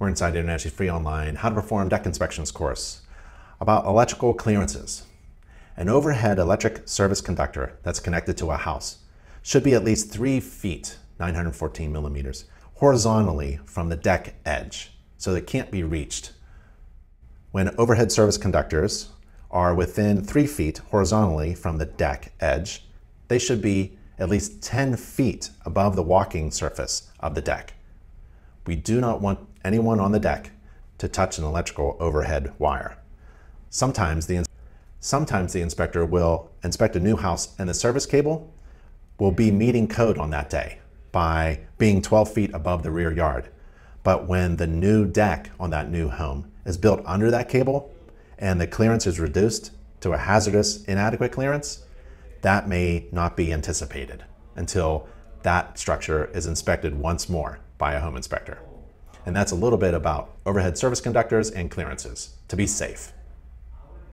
We're inside InterNACHI's Free Online, How to Perform Deck Inspections course about electrical clearances. An overhead electric service conductor that's connected to a house should be at least three feet, 914 millimeters, horizontally from the deck edge, so it can't be reached. When overhead service conductors are within three feet horizontally from the deck edge, they should be at least 10 feet above the walking surface of the deck. We do not want anyone on the deck to touch an electrical overhead wire. Sometimes the, sometimes the inspector will inspect a new house and the service cable will be meeting code on that day by being 12 feet above the rear yard. But when the new deck on that new home is built under that cable and the clearance is reduced to a hazardous inadequate clearance, that may not be anticipated until that structure is inspected once more by a home inspector. And that's a little bit about overhead service conductors and clearances to be safe.